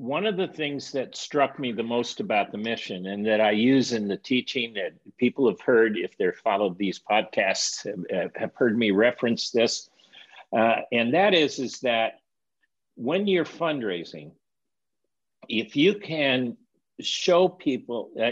one of the things that struck me the most about the mission and that I use in the teaching that people have heard, if they've followed these podcasts, have, heard me reference this. Uh, and that is, is that when you're fundraising, if you can show people, uh,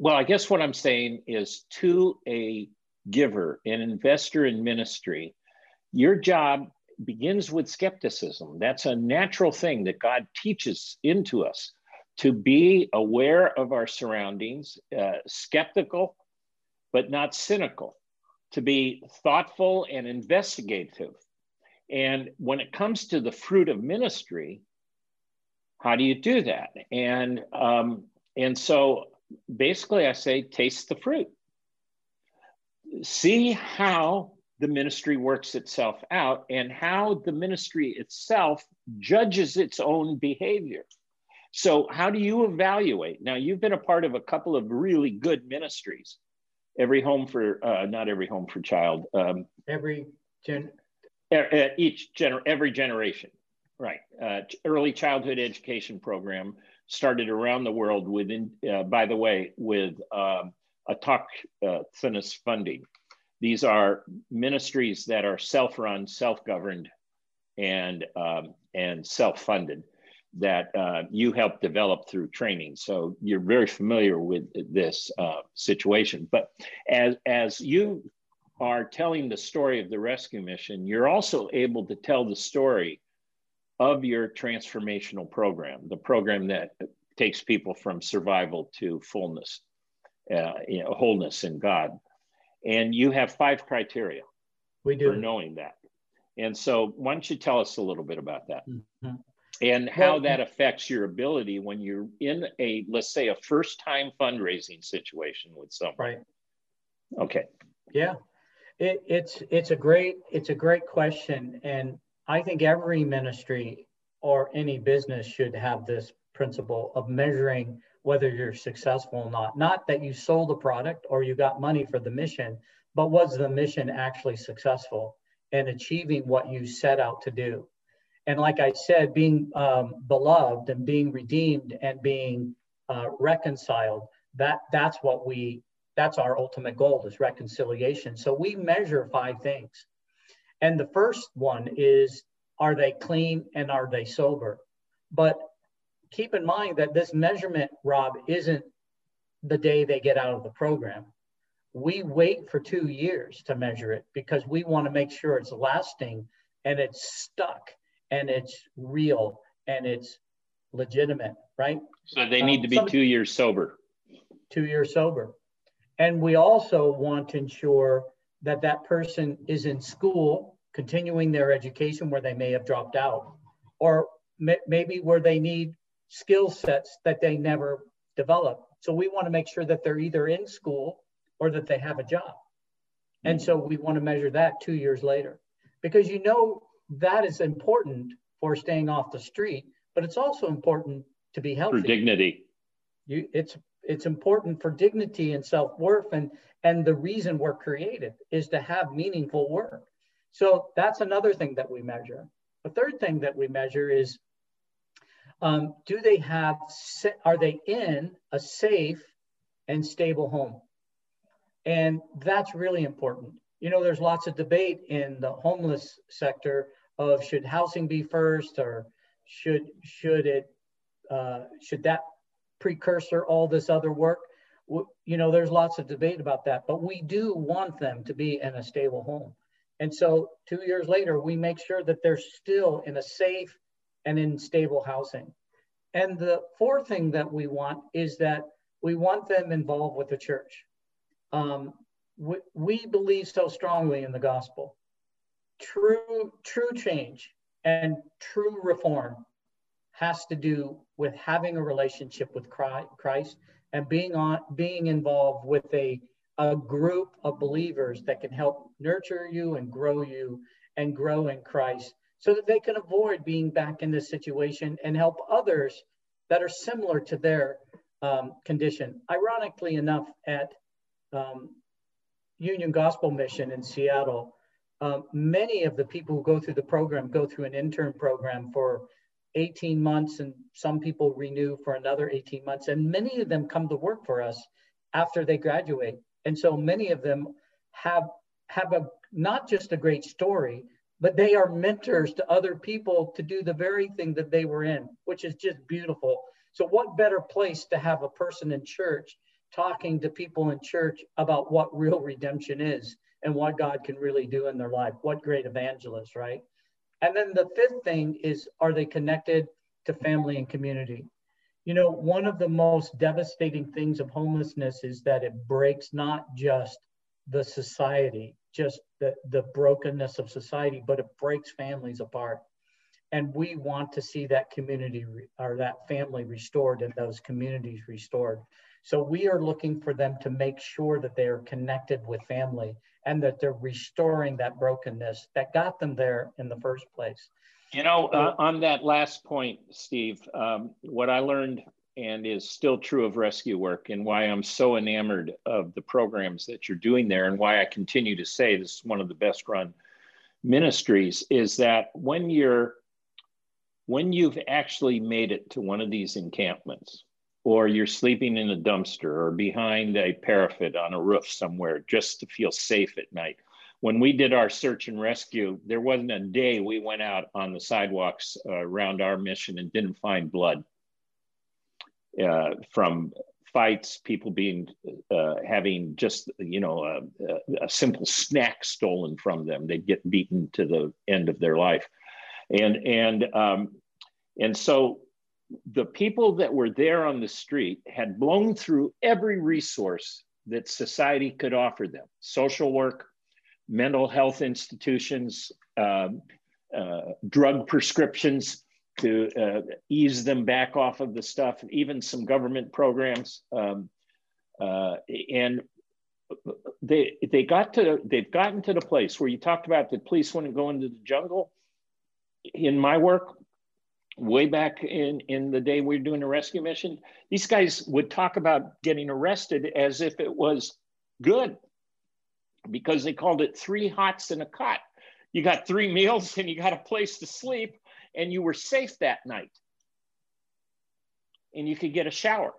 well, I guess what I'm saying is to a giver, an investor in ministry, your job begins with skepticism. That's a natural thing that God teaches into us to be aware of our surroundings, uh, skeptical, but not cynical, to be thoughtful and investigative. And when it comes to the fruit of ministry, how do you do that? And um, and so basically, I say, taste the fruit. See how the ministry works itself out and how the ministry itself judges its own behavior. So, how do you evaluate? Now, you've been a part of a couple of really good ministries. Every home for, uh, not every home for child. Um, every gen. Each gener, every generation, right? Uh, early childhood education program started around the world within, uh, by the way, with um, autochthonous funding. These are ministries that are self-run, self-governed, and um, and self-funded that uh, you help develop through training. So you're very familiar with this uh, situation. But as as you are telling the story of the rescue mission, you're also able to tell the story of your transformational program, the program that takes people from survival to fullness, uh, you know, wholeness in God. And you have five criteria we do. for knowing that. And so, why don't you tell us a little bit about that mm-hmm. and how well, that affects your ability when you're in a, let's say, a first time fundraising situation with someone? Right. Okay. Yeah. It, it's it's a great it's a great question, and I think every ministry or any business should have this principle of measuring whether you're successful or not. Not that you sold a product or you got money for the mission, but was the mission actually successful in achieving what you set out to do? And like I said, being um, beloved and being redeemed and being uh, reconciled, that that's what we that's our ultimate goal is reconciliation. So we measure five things. And the first one is are they clean and are they sober? But keep in mind that this measurement, Rob, isn't the day they get out of the program. We wait for two years to measure it because we want to make sure it's lasting and it's stuck and it's real and it's legitimate, right? So they need um, to be two years sober. Two years sober. And we also want to ensure that that person is in school, continuing their education where they may have dropped out, or may, maybe where they need skill sets that they never develop. So we want to make sure that they're either in school or that they have a job. And mm. so we want to measure that two years later because you know that is important for staying off the street, but it's also important to be healthy. For dignity. You, it's it's important for dignity and self-worth and and the reason we're created is to have meaningful work. So that's another thing that we measure. The third thing that we measure is um, do they have, are they in a safe and stable home? And that's really important. You know, there's lots of debate in the homeless sector of should housing be first or should should it uh, should that precursor all this other work? You know, there's lots of debate about that, but we do want them to be in a stable home. And so two years later, we make sure that they're still in a safe and in stable housing. And the fourth thing that we want is that we want them involved with the church. Um, we, we believe so strongly in the gospel. True, true change and true reform has to do with having a relationship with Christ and being on being involved with a, a group of believers that can help nurture you and grow you and grow in Christ so that they can avoid being back in this situation and help others that are similar to their um, condition. Ironically enough, at um, Union Gospel Mission in Seattle, um, many of the people who go through the program go through an intern program for 18 months and some people renew for another 18 months and many of them come to work for us after they graduate and so many of them have have a not just a great story but they are mentors to other people to do the very thing that they were in which is just beautiful. So what better place to have a person in church talking to people in church about what real redemption is and what god can really do in their life? What great evangelist right? And then the fifth thing is are they connected to family and community? You know, one of the most devastating things of homelessness is that it breaks not just the society, just the, the brokenness of society, but it breaks families apart. And we want to see that community or that family restored and those communities restored. So we are looking for them to make sure that they are connected with family and that they're restoring that brokenness that got them there in the first place. You know, uh, on that last point, Steve, um, what I learned and is still true of rescue work and why I'm so enamored of the programs that you're doing there and why I continue to say this is one of the best run ministries is that when you're when you've actually made it to one of these encampments or you're sleeping in a dumpster or behind a parapet on a roof somewhere just to feel safe at night. When we did our search and rescue, there wasn't a day we went out on the sidewalks uh, around our mission and didn't find blood uh, from fights, people being uh, having just you know a, a, simple snack stolen from them. They'd get beaten to the end of their life, and and um, and so the people that were there on the street had blown through every resource that society could offer them social work, mental health institutions, um, uh, drug prescriptions to uh, ease them back off of the stuff, even some government programs. Um, uh, and they they got to they've gotten to the place where you talked about the police wouldn't go into the jungle. In my work, way back in, in the day we were doing a rescue mission, these guys would talk about getting arrested as if it was good because they called it three hots and a cot. You got three meals and you got a place to sleep and you were safe that night. And you could get a shower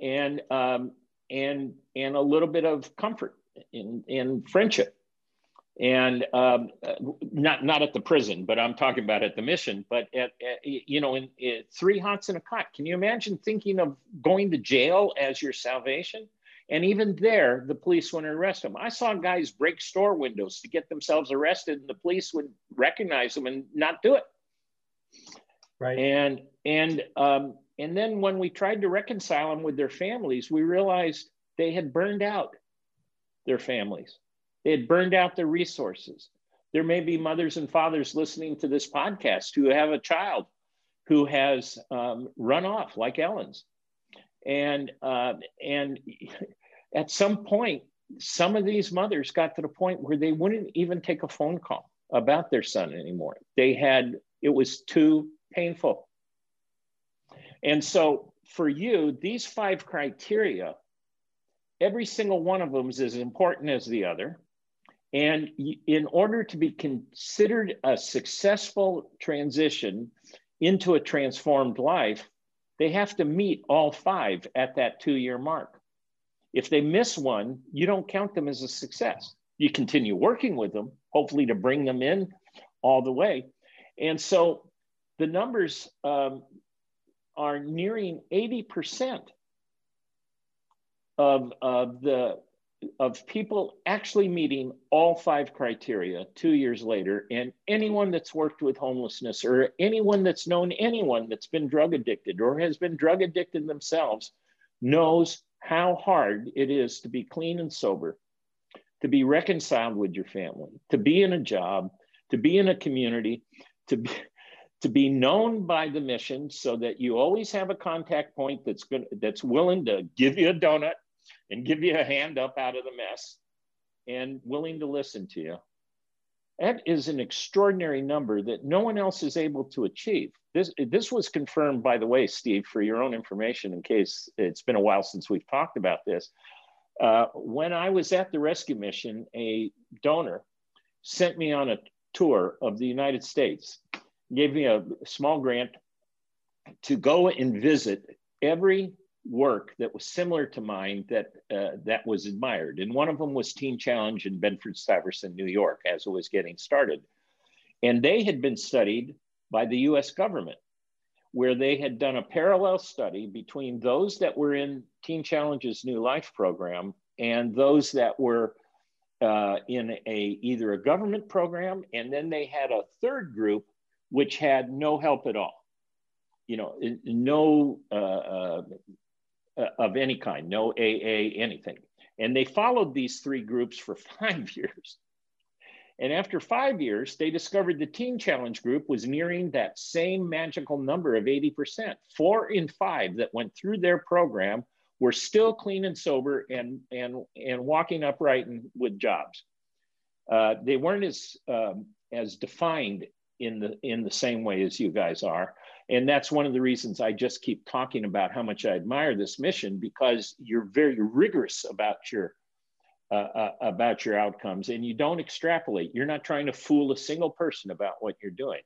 and, um, and, and a little bit of comfort in, in friendship and um, not not at the prison, but I'm talking about at the mission. But at, at you know, in, in, three hots in a cot. Can you imagine thinking of going to jail as your salvation? And even there, the police wouldn't arrest them. I saw guys break store windows to get themselves arrested, and the police would recognize them and not do it. Right. And and um, and then when we tried to reconcile them with their families, we realized they had burned out their families they had burned out their resources. There may be mothers and fathers listening to this podcast who have a child who has um, run off, like Ellen's, and uh, and at some point, some of these mothers got to the point where they wouldn't even take a phone call about their son anymore. They had it was too painful, and so for you, these five criteria every single one of them is as important as the other. And in order to be considered a successful transition into a transformed life, they have to meet all five at that two year mark. If they miss one, you don't count them as a success. You continue working with them, hopefully to bring them in all the way. And so the numbers um, are nearing 80% of, of the of people actually meeting all five criteria two years later. And anyone that's worked with homelessness or anyone that's known anyone that's been drug addicted or has been drug addicted themselves knows how hard it is to be clean and sober, to be reconciled with your family, to be in a job, to be in a community, to be, to be known by the mission so that you always have a contact point that's good that's willing to give you a donut and give you a hand up out of the mess and willing to listen to you. That is an extraordinary number that no one else is able to achieve. This, this was confirmed, by the way, Steve, for your own information, in case it's been a while since we've talked about this. Uh, when I was at the rescue mission, a donor sent me on a tour of the United States. gave me a small grant to go and visit every work that was similar to mine that uh, that was admired. And one of them was Teen Challenge in Bedford Stuyvesant, New York, as it was getting started. And they had been studied by the US government, where they had done a parallel study between those that were in Teen Challenge's New Life program and those that were uh, in a either a government program, and then they had a third group which had no help at all. You know, no uh, uh, of any kind, no AA, anything. And they followed these three groups for five years. And after five years, they discovered the Teen Challenge group was nearing that same magical number of 80%. Four in five that went through their program were still clean and sober and, and, and walking upright and with jobs. Uh, they weren't as, um, as defined in the, in the same way as you guys are. And that's one of the reasons I just keep talking about how much I admire this mission because you're very rigorous about your uh, uh, about your outcomes and you don't extrapolate. You're not trying to fool a single person about what you're doing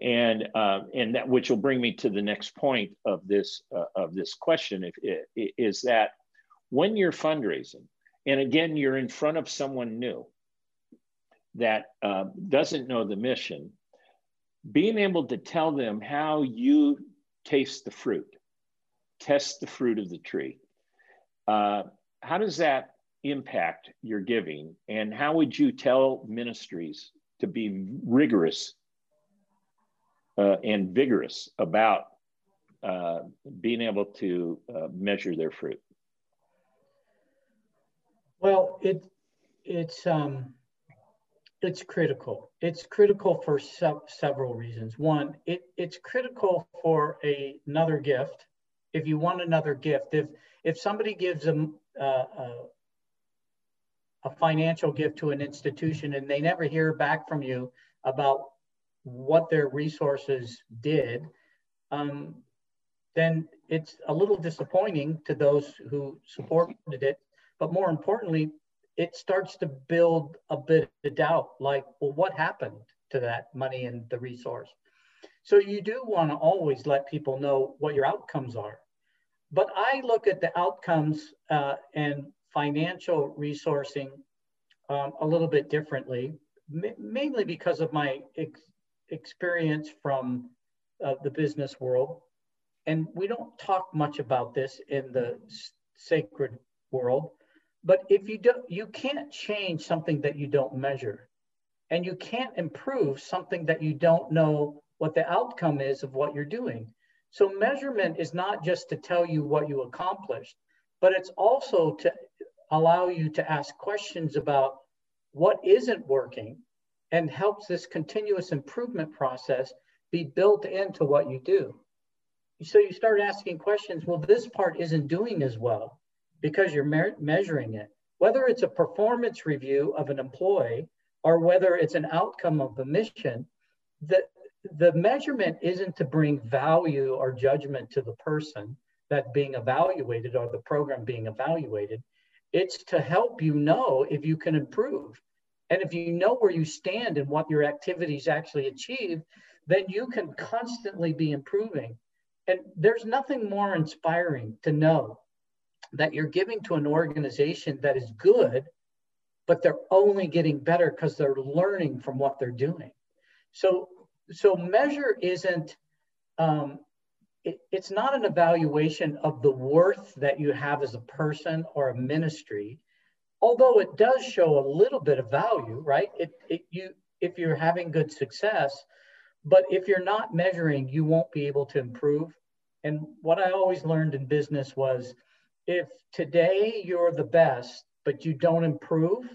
and uh, and that which will bring me to the next point of this uh, of this question if, is that when you're fundraising and again you're in front of someone new that uh, doesn't know the mission being able to tell them how you taste the fruit test the fruit of the tree uh, how does that impact your giving and how would you tell ministries to be rigorous uh, and vigorous about uh, being able to uh, measure their fruit? Well, it it's um, it's critical. It's critical for se- several reasons. One, it, it's critical for a, another gift. If you want another gift, if if somebody gives them uh, a, a financial gift to an institution and they never hear back from you about what their resources did, um, then it's a little disappointing to those who supported it. But more importantly, it starts to build a bit of doubt like, well, what happened to that money and the resource? So you do want to always let people know what your outcomes are. But I look at the outcomes uh, and financial resourcing um, a little bit differently, mainly because of my ex experience from uh, the business world. And we don't talk much about this in the sacred world, but if you don't, you can't change something that you don't measure. And you can't improve something that you don't know what the outcome is of what you're doing. So measurement is not just to tell you what you accomplished, but it's also to allow you to ask questions about what isn't working and helps this continuous improvement process be built into what you do. So you start asking questions, well, this part isn't doing as well because you're me measuring it. Whether it's a performance review of an employee or whether it's an outcome of the mission, the, the measurement isn't to bring value or judgment to the person that being evaluated or the program being evaluated. It's to help you know if you can improve. And if you know where you stand and what your activities actually achieve, then you can constantly be improving. And there's nothing more inspiring to know that you're giving to an organization that is good, but they're only getting better because they're learning from what they're doing. So, so measure isn't, um, it, it's not an evaluation of the worth that you have as a person or a ministry although it does show a little bit of value, right? It, it you if you're having good success, but if you're not measuring, you won't be able to improve. And what I always learned in business was if today you're the best, but you don't improve,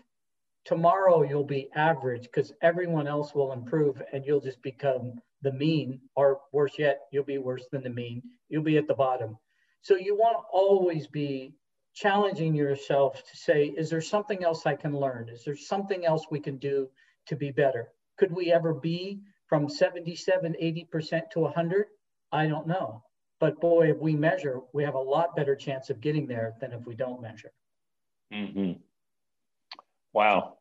tomorrow you'll be average because everyone else will improve and you'll just become the mean, or worse yet, you'll be worse than the mean. You'll be at the bottom. So you want to always be challenging yourself to say, is there something else I can learn? Is there something else we can do to be better? Could we ever be from 77, 80% to 100? I don't know. But boy, if we measure, we have a lot better chance of getting there than if we don't measure. Mm-hmm. Wow.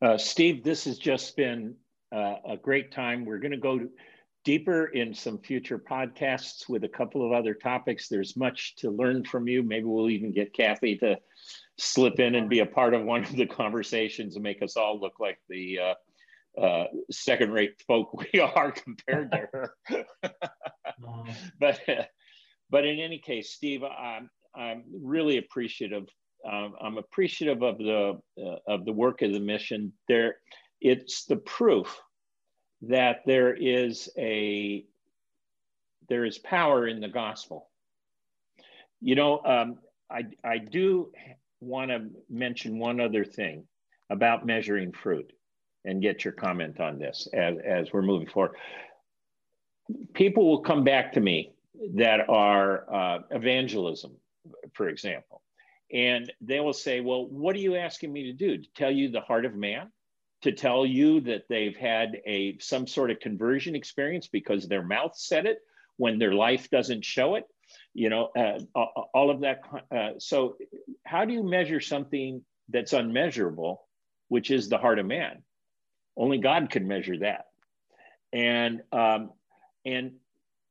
Uh, Steve, this has just been uh, a great time. We're going to go deeper in some future podcasts with a couple of other topics. There's much to learn from you. Maybe we'll even get Kathy to slip in and be a part of one of the conversations and make us all look like the uh, uh, second rate folk we are compared to her. but, but in any case, Steve, I'm, I'm really appreciative. Um, I'm appreciative of the, uh, of the work of the mission. There, it's the proof that there is a there is power in the gospel. You know, um, I I do want to mention one other thing about measuring fruit, and get your comment on this as as we're moving forward. People will come back to me that are uh, evangelism, for example, and they will say, "Well, what are you asking me to do? To tell you the heart of man?" to tell you that they've had a some sort of conversion experience because their mouth said it when their life doesn't show it you know uh, all of that uh, so how do you measure something that's unmeasurable which is the heart of man only god can measure that. And um, and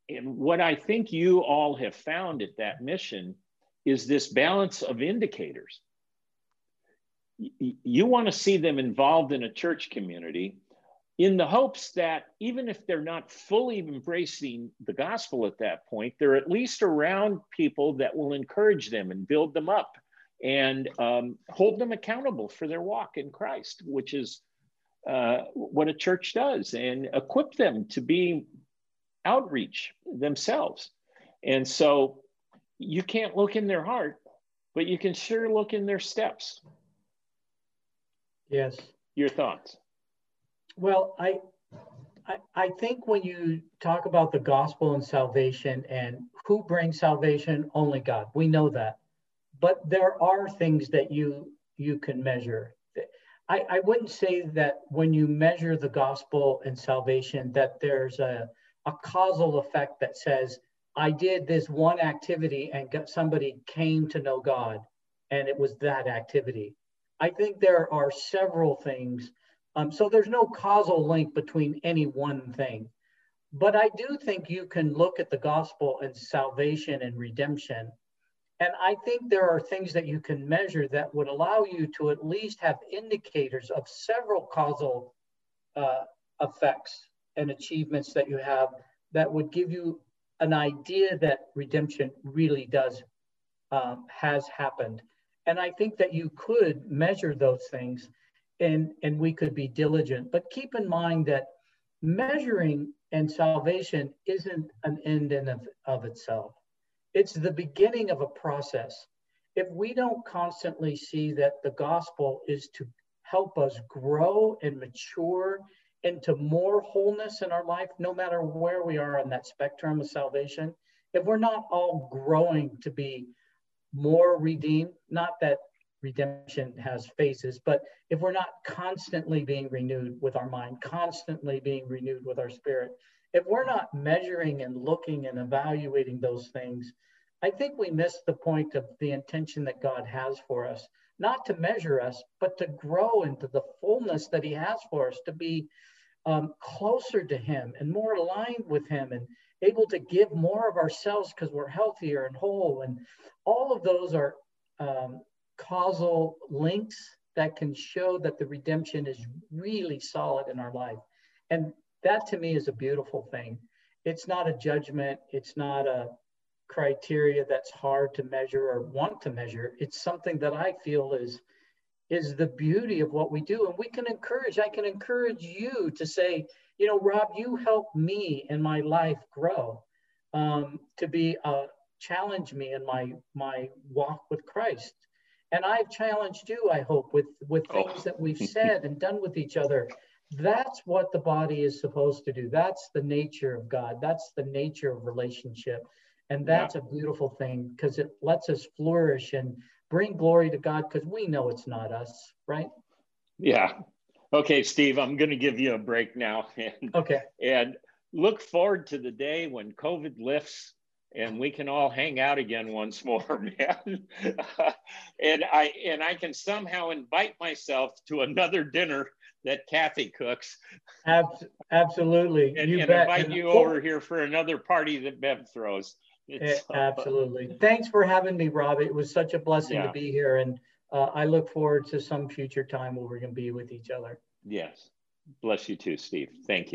and what i think you all have found at that mission is this balance of indicators. You want to see them involved in a church community in the hopes that even if they're not fully embracing the gospel at that point, they're at least around people that will encourage them and build them up and um, hold them accountable for their walk in Christ, which is uh, what a church does, and equip them to be outreach themselves. And so you can't look in their heart, but you can sure look in their steps. Yes. Your thoughts? Well, I, I, I think when you talk about the gospel and salvation and who brings salvation, only God. We know that, but there are things that you you can measure. I, I wouldn't say that when you measure the gospel and salvation that there's a, a causal effect that says I did this one activity and got, somebody came to know God, and it was that activity. I think there are several things. Um, so there's no causal link between any one thing. But I do think you can look at the gospel and salvation and redemption. And I think there are things that you can measure that would allow you to at least have indicators of several causal uh, effects and achievements that you have that would give you an idea that redemption really does um, has happened and I think that you could measure those things and, and we could be diligent. But keep in mind that measuring and salvation isn't an end in of, of itself. It's the beginning of a process. If we don't constantly see that the gospel is to help us grow and mature into more wholeness in our life, no matter where we are on that spectrum of salvation, if we're not all growing to be more redeemed, not that redemption has phases, but if we're not constantly being renewed with our mind, constantly being renewed with our spirit, if we're not measuring and looking and evaluating those things, I think we miss the point of the intention that God has for us, not to measure us, but to grow into the fullness that He has for us, to be um, closer to Him and more aligned with Him and able to give more of ourselves because we're healthier and whole. And all of those are um, causal links that can show that the redemption is really solid in our life. And that to me is a beautiful thing. It's not a judgment, it's not a criteria that's hard to measure or want to measure. It's something that I feel is is the beauty of what we do. And we can encourage, I can encourage you to say, you know, Rob, you helped me in my life grow um, to be a uh, challenge me in my my walk with Christ. And I've challenged you, I hope, with with oh. things oh. that we've said and done with each other. That's what the body is supposed to do. That's the nature of God. That's the nature of relationship. And that's yeah. a beautiful thing because it lets us flourish and bring glory to God because we know it's not us, right? Yeah, Okay, Steve, I'm going to give you a break now. And, okay. And look forward to the day when COVID lifts and we can all hang out again once more, man. and I and I can somehow invite myself to another dinner that Kathy cooks. Ab- absolutely. And, you and invite you over here for another party that Bev throws. Eh, It's, uh, Absolutely. Thanks for having me, Rob. It was such a blessing Yeah. to be here. And uh, I look forward to some future time where we're going to be with each other. Yes. Bless you too, Steve. Thank you.